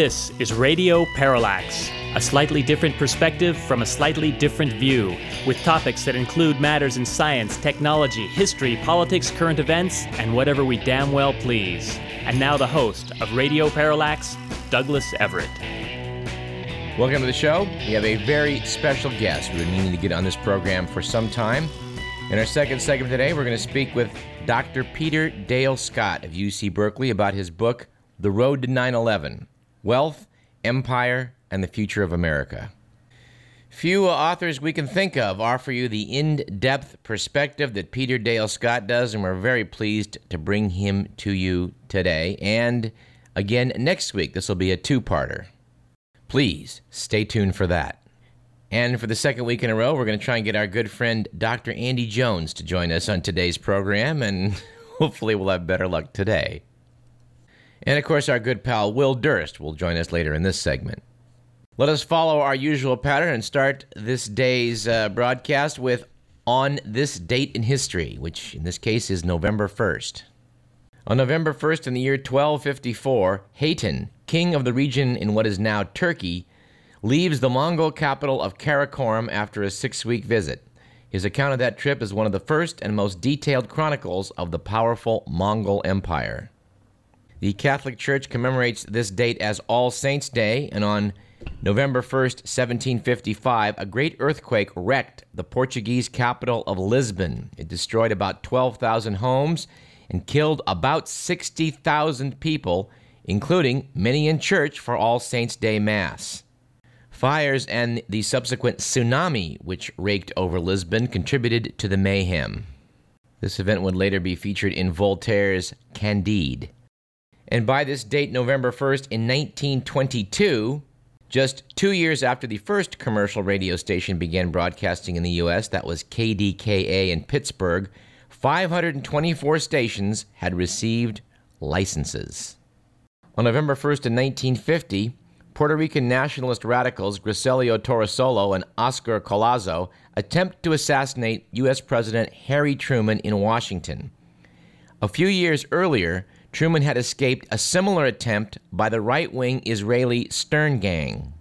This is Radio Parallax, a slightly different perspective from a slightly different view, with topics that include matters in science, technology, history, politics, current events, and whatever we damn well please. And now the host of Radio Parallax, Douglas Everett. Welcome to the show. We have a very special guest we've been meaning to get on this program for some time. In our second segment today, we're going to speak with Dr. Peter Dale Scott of UC Berkeley about his book, The Road to 9 11 Wealth, Empire, and the Future of America. Few authors we can think of offer you the in depth perspective that Peter Dale Scott does, and we're very pleased to bring him to you today. And again, next week, this will be a two parter. Please stay tuned for that. And for the second week in a row, we're going to try and get our good friend Dr. Andy Jones to join us on today's program, and hopefully, we'll have better luck today. And of course, our good pal Will Durst will join us later in this segment. Let us follow our usual pattern and start this day's uh, broadcast with On This Date in History, which in this case is November 1st. On November 1st in the year 1254, Hayton, king of the region in what is now Turkey, leaves the Mongol capital of Karakorum after a six week visit. His account of that trip is one of the first and most detailed chronicles of the powerful Mongol Empire. The Catholic Church commemorates this date as All Saints' Day, and on November 1st, 1755, a great earthquake wrecked the Portuguese capital of Lisbon. It destroyed about 12,000 homes and killed about 60,000 people, including many in church for All Saints' Day Mass. Fires and the subsequent tsunami, which raked over Lisbon, contributed to the mayhem. This event would later be featured in Voltaire's Candide. And by this date, November 1st, in 1922, just two years after the first commercial radio station began broadcasting in the U.S., that was KDKA in Pittsburgh, 524 stations had received licenses. On November 1st, in 1950, Puerto Rican nationalist radicals Griselio Torresola and Oscar Collazo attempt to assassinate U.S. President Harry Truman in Washington. A few years earlier, Truman had escaped a similar attempt by the right wing Israeli Stern Gang.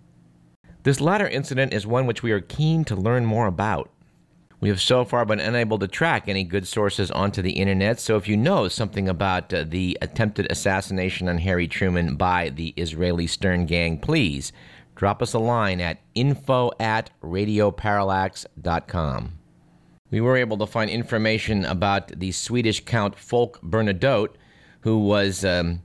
This latter incident is one which we are keen to learn more about. We have so far been unable to track any good sources onto the internet, so if you know something about uh, the attempted assassination on Harry Truman by the Israeli Stern Gang, please drop us a line at info at radioparallax.com. We were able to find information about the Swedish Count Folke Bernadotte, who was um,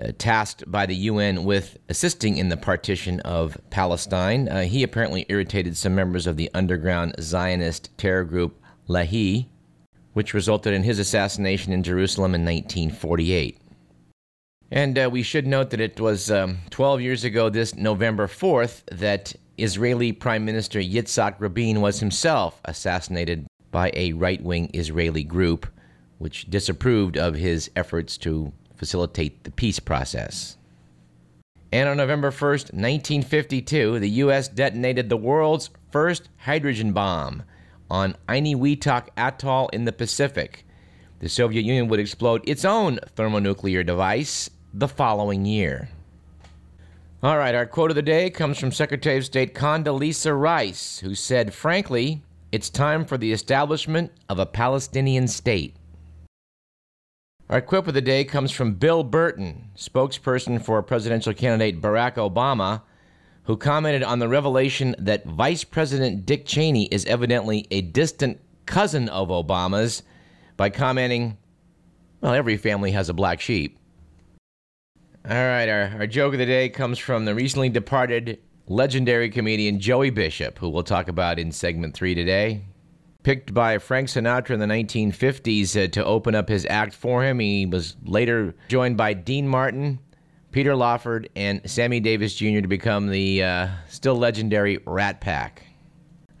uh, tasked by the UN with assisting in the partition of Palestine. Uh, he apparently irritated some members of the underground Zionist terror group Lehi, which resulted in his assassination in Jerusalem in 1948. And uh, we should note that it was um, 12 years ago, this November 4th, that Israeli Prime Minister Yitzhak Rabin was himself assassinated by a right wing Israeli group which disapproved of his efforts to facilitate the peace process. And on November 1st, 1952, the U.S. detonated the world's first hydrogen bomb on Enewetak Atoll in the Pacific. The Soviet Union would explode its own thermonuclear device the following year. All right, our quote of the day comes from Secretary of State Condoleezza Rice, who said, Frankly, it's time for the establishment of a Palestinian state. Our quip of the day comes from Bill Burton, spokesperson for presidential candidate Barack Obama, who commented on the revelation that Vice President Dick Cheney is evidently a distant cousin of Obama's by commenting, Well, every family has a black sheep. All right, our, our joke of the day comes from the recently departed legendary comedian Joey Bishop, who we'll talk about in segment three today picked by Frank Sinatra in the 1950s uh, to open up his act for him. He was later joined by Dean Martin, Peter Lawford, and Sammy Davis Jr. to become the uh, still legendary Rat Pack.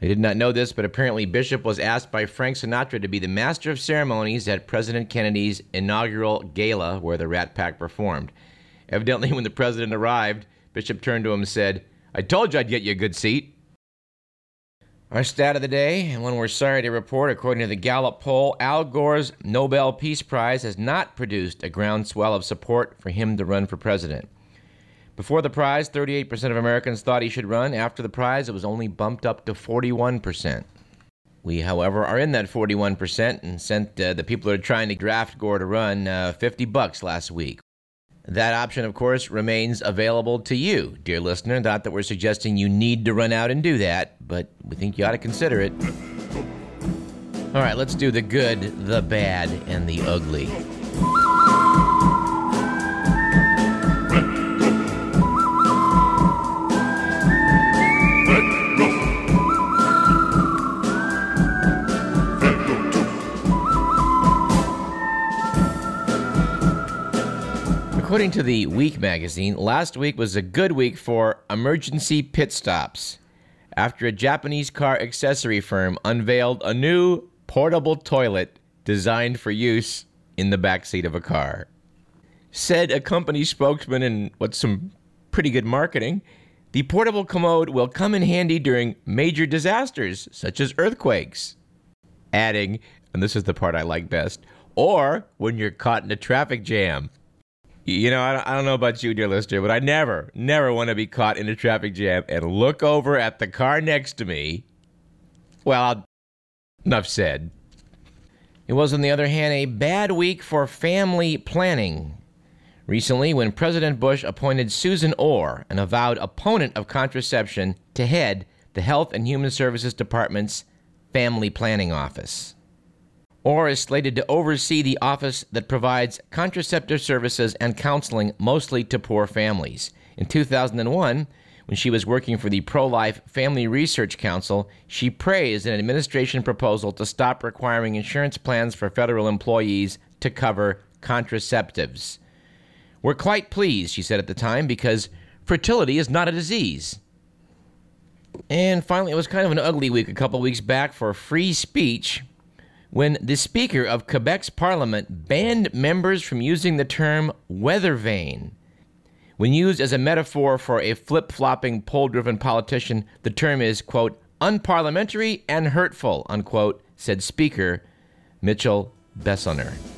I did not know this, but apparently Bishop was asked by Frank Sinatra to be the master of ceremonies at President Kennedy's inaugural gala where the Rat Pack performed. Evidently, when the president arrived, Bishop turned to him and said, I told you I'd get you a good seat. Our stat of the day, and one we're sorry to report, according to the Gallup poll, Al Gore's Nobel Peace Prize has not produced a groundswell of support for him to run for president. Before the prize, 38% of Americans thought he should run. After the prize, it was only bumped up to 41%. We, however, are in that 41% and sent uh, the people that are trying to draft Gore to run uh, 50 bucks last week. That option, of course, remains available to you, dear listener. Not that we're suggesting you need to run out and do that, but we think you ought to consider it. All right, let's do the good, the bad, and the ugly. According to the Week magazine, last week was a good week for emergency pit stops after a Japanese car accessory firm unveiled a new portable toilet designed for use in the backseat of a car. Said a company spokesman in what's some pretty good marketing, the portable commode will come in handy during major disasters such as earthquakes. Adding, and this is the part I like best, or when you're caught in a traffic jam. You know, I don't know about you, dear listener, but I never, never want to be caught in a traffic jam and look over at the car next to me. Well, enough said. It was, on the other hand, a bad week for family planning. Recently, when President Bush appointed Susan Orr, an avowed opponent of contraception, to head the Health and Human Services Department's Family Planning Office or is slated to oversee the office that provides contraceptive services and counseling mostly to poor families. In 2001, when she was working for the Pro Life Family Research Council, she praised an administration proposal to stop requiring insurance plans for federal employees to cover contraceptives. We're quite pleased, she said at the time, because fertility is not a disease. And finally, it was kind of an ugly week a couple weeks back for free speech when the Speaker of Quebec's Parliament banned members from using the term weather vane. When used as a metaphor for a flip flopping, poll driven politician, the term is, quote, unparliamentary and hurtful, unquote, said Speaker Mitchell Bissonnet.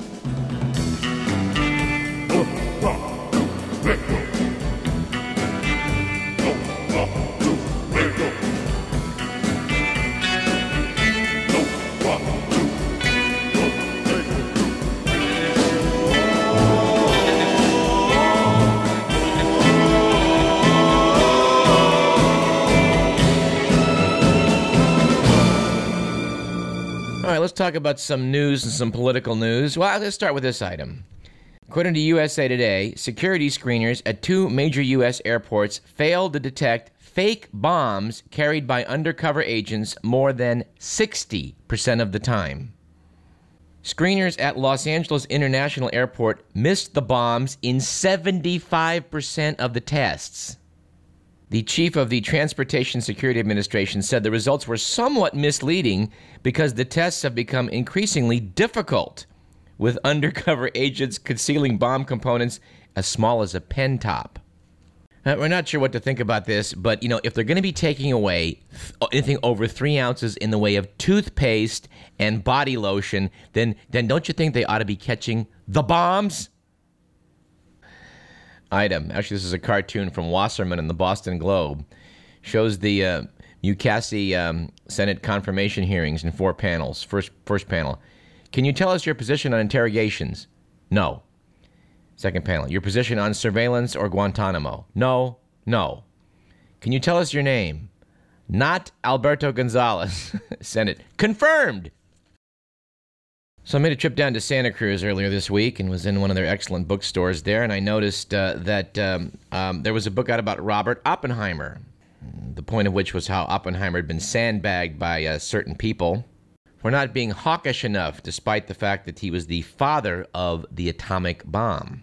Talk about some news and some political news. Well, let's start with this item. According to USA Today, security screeners at two major U.S. airports failed to detect fake bombs carried by undercover agents more than 60% of the time. Screeners at Los Angeles International Airport missed the bombs in 75% of the tests. The chief of the Transportation Security Administration said the results were somewhat misleading because the tests have become increasingly difficult, with undercover agents concealing bomb components as small as a pen top. Uh, we're not sure what to think about this, but you know, if they're going to be taking away anything over three ounces in the way of toothpaste and body lotion, then then don't you think they ought to be catching the bombs? Item. Actually, this is a cartoon from Wasserman in the Boston Globe. Shows the uh, Mukasey um, Senate confirmation hearings in four panels. First, first panel. Can you tell us your position on interrogations? No. Second panel. Your position on surveillance or Guantanamo? No. No. Can you tell us your name? Not Alberto Gonzales. Senate. Confirmed. So I made a trip down to Santa Cruz earlier this week and was in one of their excellent bookstores there, and I noticed uh, that um, um, there was a book out about Robert Oppenheimer. The point of which was how Oppenheimer had been sandbagged by uh, certain people for not being hawkish enough, despite the fact that he was the father of the atomic bomb.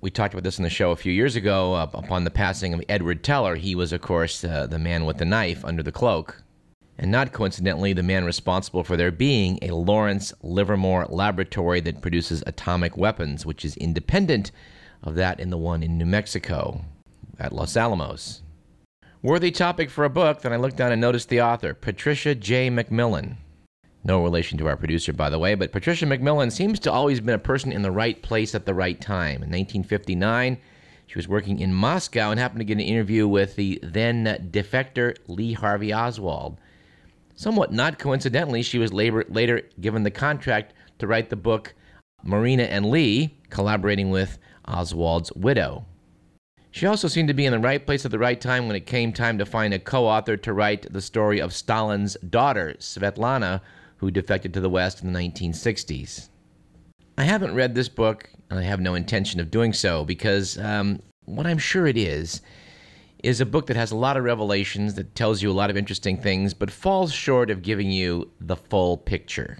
We talked about this in the show a few years ago uh, upon the passing of Edward Teller. He was, of course, uh, the man with the knife under the cloak and not coincidentally, the man responsible for there being a Lawrence Livermore laboratory that produces atomic weapons, which is independent of that in the one in New Mexico at Los Alamos. Worthy topic for a book, then I looked down and noticed the author, Patricia J. McMillan. No relation to our producer, by the way, but Patricia McMillan seems to always been a person in the right place at the right time. In 1959, She was working in Moscow and happened to get an interview with the then defector Lee Harvey Oswald. Somewhat not coincidentally, she was later, later given the contract to write the book Marina and Lee, collaborating with Oswald's widow. She also seemed to be in the right place at the right time when it came time to find a co author to write the story of Stalin's daughter, Svetlana, who defected to the West in the 1960s. I haven't read this book, and I have no intention of doing so because um, what I'm sure it is is a book that has a lot of revelations, that tells you a lot of interesting things, but falls short of giving you the full picture.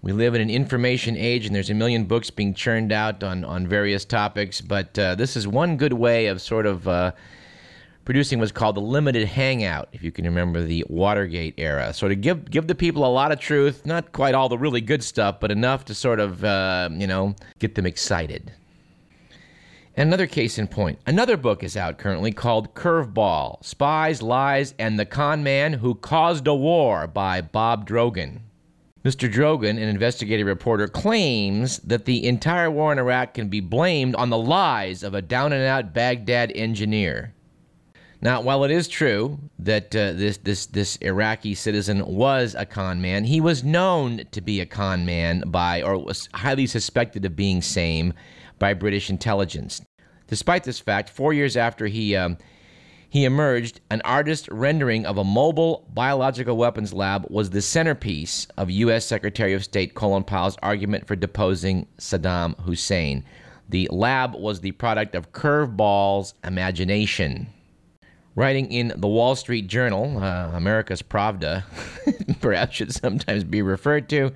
We live in an information age, and there's a million books being churned out on, on various topics, but uh, this is one good way of sort of uh, producing what's called the limited hangout, if you can remember the Watergate era. So to give give the people a lot of truth, not quite all the really good stuff, but enough to sort of uh, you know get them excited. Another case in point. Another book is out currently called Curveball Spies, Lies, and the Con Man Who Caused a War by Bob Drogin. Mr. Drogin, an investigative reporter, claims that the entire war in Iraq can be blamed on the lies of a down and out Baghdad engineer. Now, while it is true that uh, this, this, this Iraqi citizen was a con man, he was known to be a con man by, or was highly suspected of being same by British intelligence. Despite this fact, four years after he um, he emerged, an artist rendering of a mobile biological weapons lab was the centerpiece of U.S. Secretary of State Colin Powell's argument for deposing Saddam Hussein. The lab was the product of Curveball's imagination. Writing in the Wall Street Journal, uh, America's Pravda, perhaps should sometimes be referred to,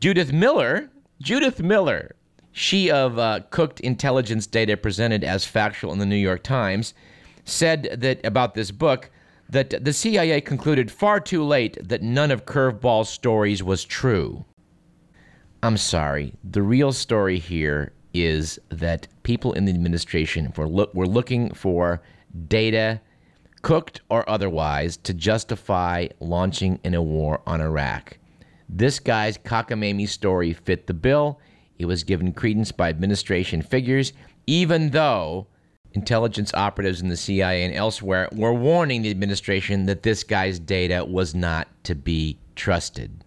Judith Miller, Judith Miller, she of uh, cooked intelligence data presented as factual in the New York Times, said that about this book that the CIA concluded far too late that none of Curveball's stories was true. I'm sorry. The real story here is that people in the administration were, look, were looking for data, cooked or otherwise, to justify launching in a war on Iraq. This guy's cockamamie story fit the bill. It was given credence by administration figures, even though intelligence operatives in the CIA and elsewhere were warning the administration that this guy's data was not to be trusted.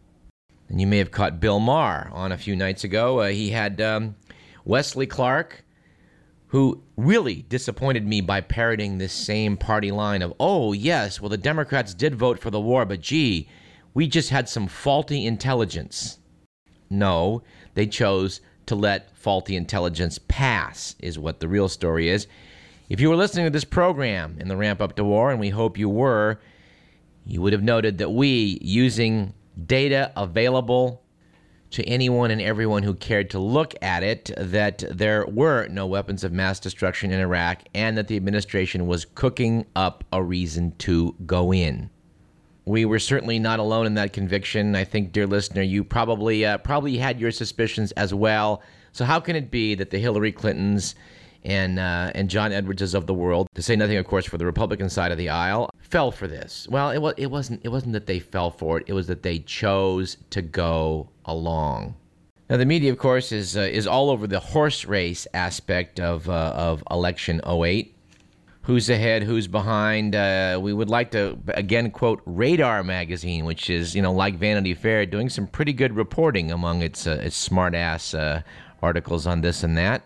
And you may have caught Bill Maher on a few nights ago. Uh, he had um, Wesley Clark, who really disappointed me by parroting this same party line of, oh, yes, well, the Democrats did vote for the war, but gee, we just had some faulty intelligence. No, they chose to let faulty intelligence pass, is what the real story is. If you were listening to this program in the ramp up to war, and we hope you were, you would have noted that we, using data available to anyone and everyone who cared to look at it, that there were no weapons of mass destruction in Iraq and that the administration was cooking up a reason to go in we were certainly not alone in that conviction. I think, dear listener, you probably uh, probably had your suspicions as well. So how can it be that the Hillary Clintons and uh, and John Edwardses of the world, to say nothing, of course, for the Republican side of the aisle, fell for this? Well, it was it wasn't it wasn't that they fell for it. It was that they chose to go along. Now, the media, of course, is uh, is all over the horse race aspect of uh, of election 08 who's ahead, who's behind. Uh, we would like to again quote Radar magazine, which is you know like Vanity Fair, doing some pretty good reporting among its uh, its smart ass uh, articles on this and that.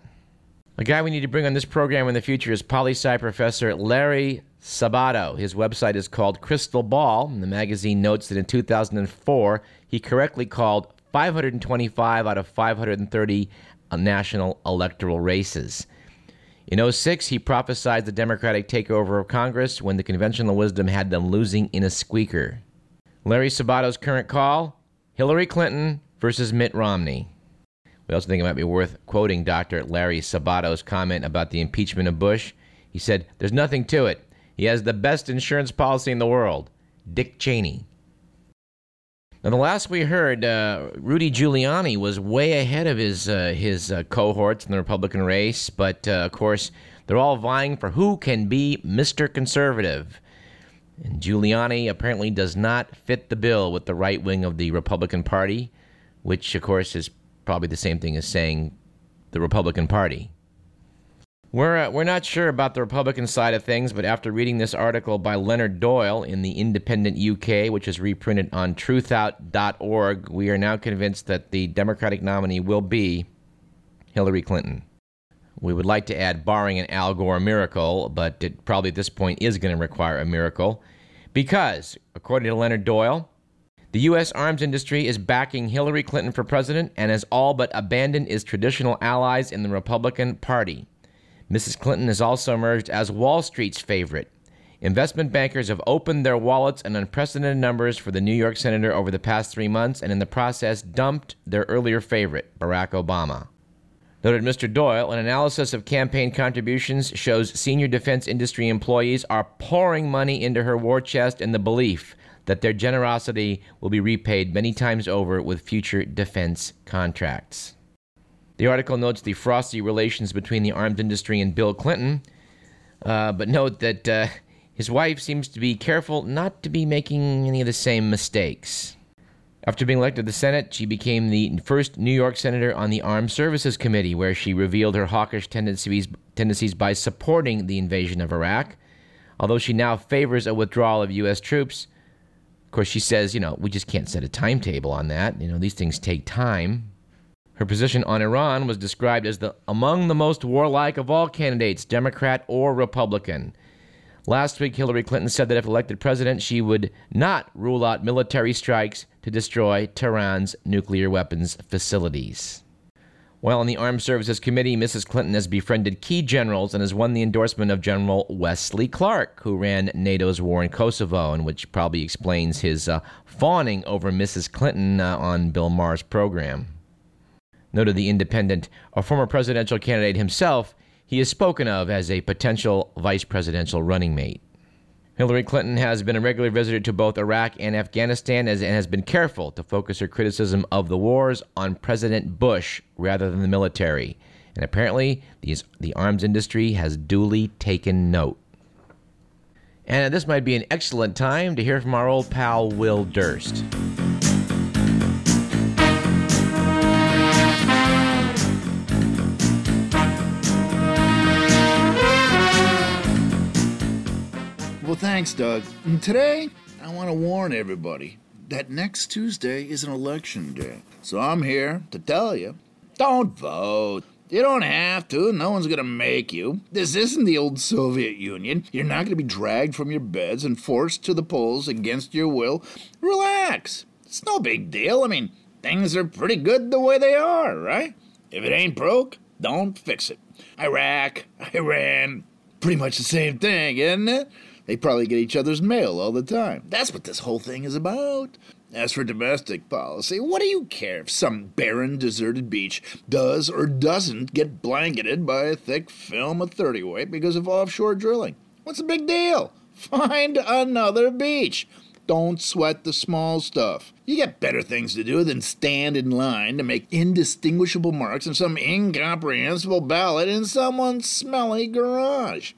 A guy we need to bring on this program in the future is poli sci professor Larry Sabato. His website is called Crystal Ball, and the magazine notes that in 2004 he correctly called 525 out of 530 national electoral races. In 06, he prophesied the Democratic takeover of Congress when the conventional wisdom had them losing in a squeaker. Larry Sabato's current call Hillary Clinton versus Mitt Romney. We also think it might be worth quoting Dr. Larry Sabato's comment about the impeachment of Bush. He said, There's nothing to it. He has the best insurance policy in the world Dick Cheney. Now, the last we heard, uh, Rudy Giuliani was way ahead of his uh, his uh, cohorts in the Republican race, but uh, of course, they're all vying for who can be Mr. Conservative. And Giuliani apparently does not fit the bill with the right wing of the Republican Party, which, of course, is probably the same thing as saying the Republican Party. We're, uh, we're not sure about the Republican side of things, but after reading this article by Leonard Doyle in the Independent UK, which is reprinted on truthout.org, we are now convinced that the Democratic nominee will be Hillary Clinton. We would like to add, barring an Al Gore miracle, but it probably at this point is going to require a miracle, because, according to Leonard Doyle, the U.S. arms industry is backing Hillary Clinton for president and has all but abandoned its traditional allies in the Republican Party. Mrs. Clinton has also emerged as Wall Street's favorite. Investment bankers have opened their wallets in unprecedented numbers for the New York senator over the past three months and in the process dumped their earlier favorite, Barack Obama. Noted Mr. Doyle, an analysis of campaign contributions shows senior defense industry employees are pouring money into her war chest in the belief that their generosity will be repaid many times over with future defense contracts. The article notes the frosty relations between the arms industry and Bill Clinton, uh, but note that uh, his wife seems to be careful not to be making any of the same mistakes. After being elected to the Senate, she became the first New York senator on the Armed Services Committee, where she revealed her hawkish tendencies, tendencies by supporting the invasion of Iraq. Although she now favors a withdrawal of U.S. troops, of course, she says, you know, we just can't set a timetable on that. You know, these things take time. Her position on Iran was described as the among the most warlike of all candidates, Democrat or Republican. Last week, Hillary Clinton said that if elected president, she would not rule out military strikes to destroy Tehran's nuclear weapons facilities. While on the Armed Services Committee, Mrs. Clinton has befriended key generals and has won the endorsement of General Wesley Clark, who ran NATO's war in Kosovo, and which probably explains his uh, fawning over Mrs. Clinton uh, on Bill Maher's program noted the independent, a former presidential candidate himself, he is spoken of as a potential vice presidential running mate. Hillary Clinton has been a regular visitor to both Iraq and Afghanistan and has been careful to focus her criticism of the wars on President Bush rather than the military. And apparently, these, the arms industry has duly taken note. And this might be an excellent time to hear from our old pal Will Durst. Well, thanks, Doug. And today, I want to warn everybody that next Tuesday is an election day. So I'm here to tell you don't vote. You don't have to. No one's going to make you. This isn't the old Soviet Union. You're not going to be dragged from your beds and forced to the polls against your will. Relax. It's no big deal. I mean, things are pretty good the way they are, right? If it ain't broke, don't fix it. Iraq, Iran, pretty much the same thing, isn't it? They probably get each other's mail all the time. That's what this whole thing is about. As for domestic policy, what do you care if some barren, deserted beach does or doesn't get blanketed by a thick film of 30 weight because of offshore drilling? What's the big deal? Find another beach. Don't sweat the small stuff. You got better things to do than stand in line to make indistinguishable marks on some incomprehensible ballot in someone's smelly garage.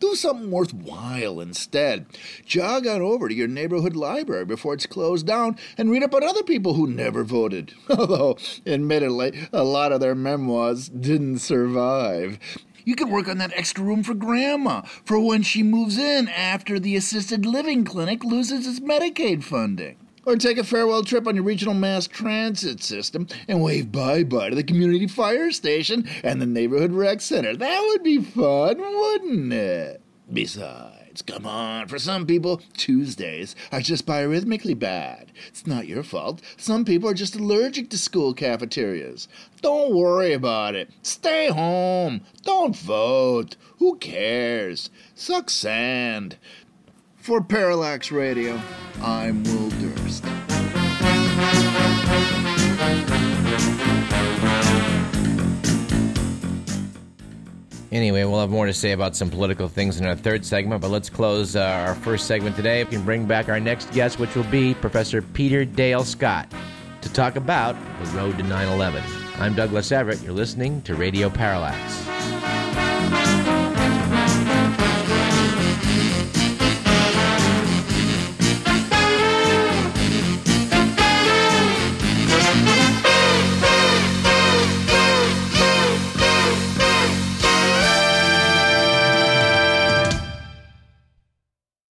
Do something worthwhile instead. Jog on over to your neighborhood library before it's closed down and read up about other people who never voted. Although, admittedly, a lot of their memoirs didn't survive. You could work on that extra room for Grandma for when she moves in after the assisted living clinic loses its Medicaid funding. Or take a farewell trip on your regional mass transit system and wave bye bye to the community fire station and the neighborhood rec center. That would be fun, wouldn't it? Besides, come on, for some people, Tuesdays are just biorhythmically bad. It's not your fault. Some people are just allergic to school cafeterias. Don't worry about it. Stay home. Don't vote. Who cares? Suck sand. For Parallax Radio, I'm Will Durst. Anyway, we'll have more to say about some political things in our third segment, but let's close uh, our first segment today. We can bring back our next guest, which will be Professor Peter Dale Scott, to talk about the road to 9 11. I'm Douglas Everett. You're listening to Radio Parallax.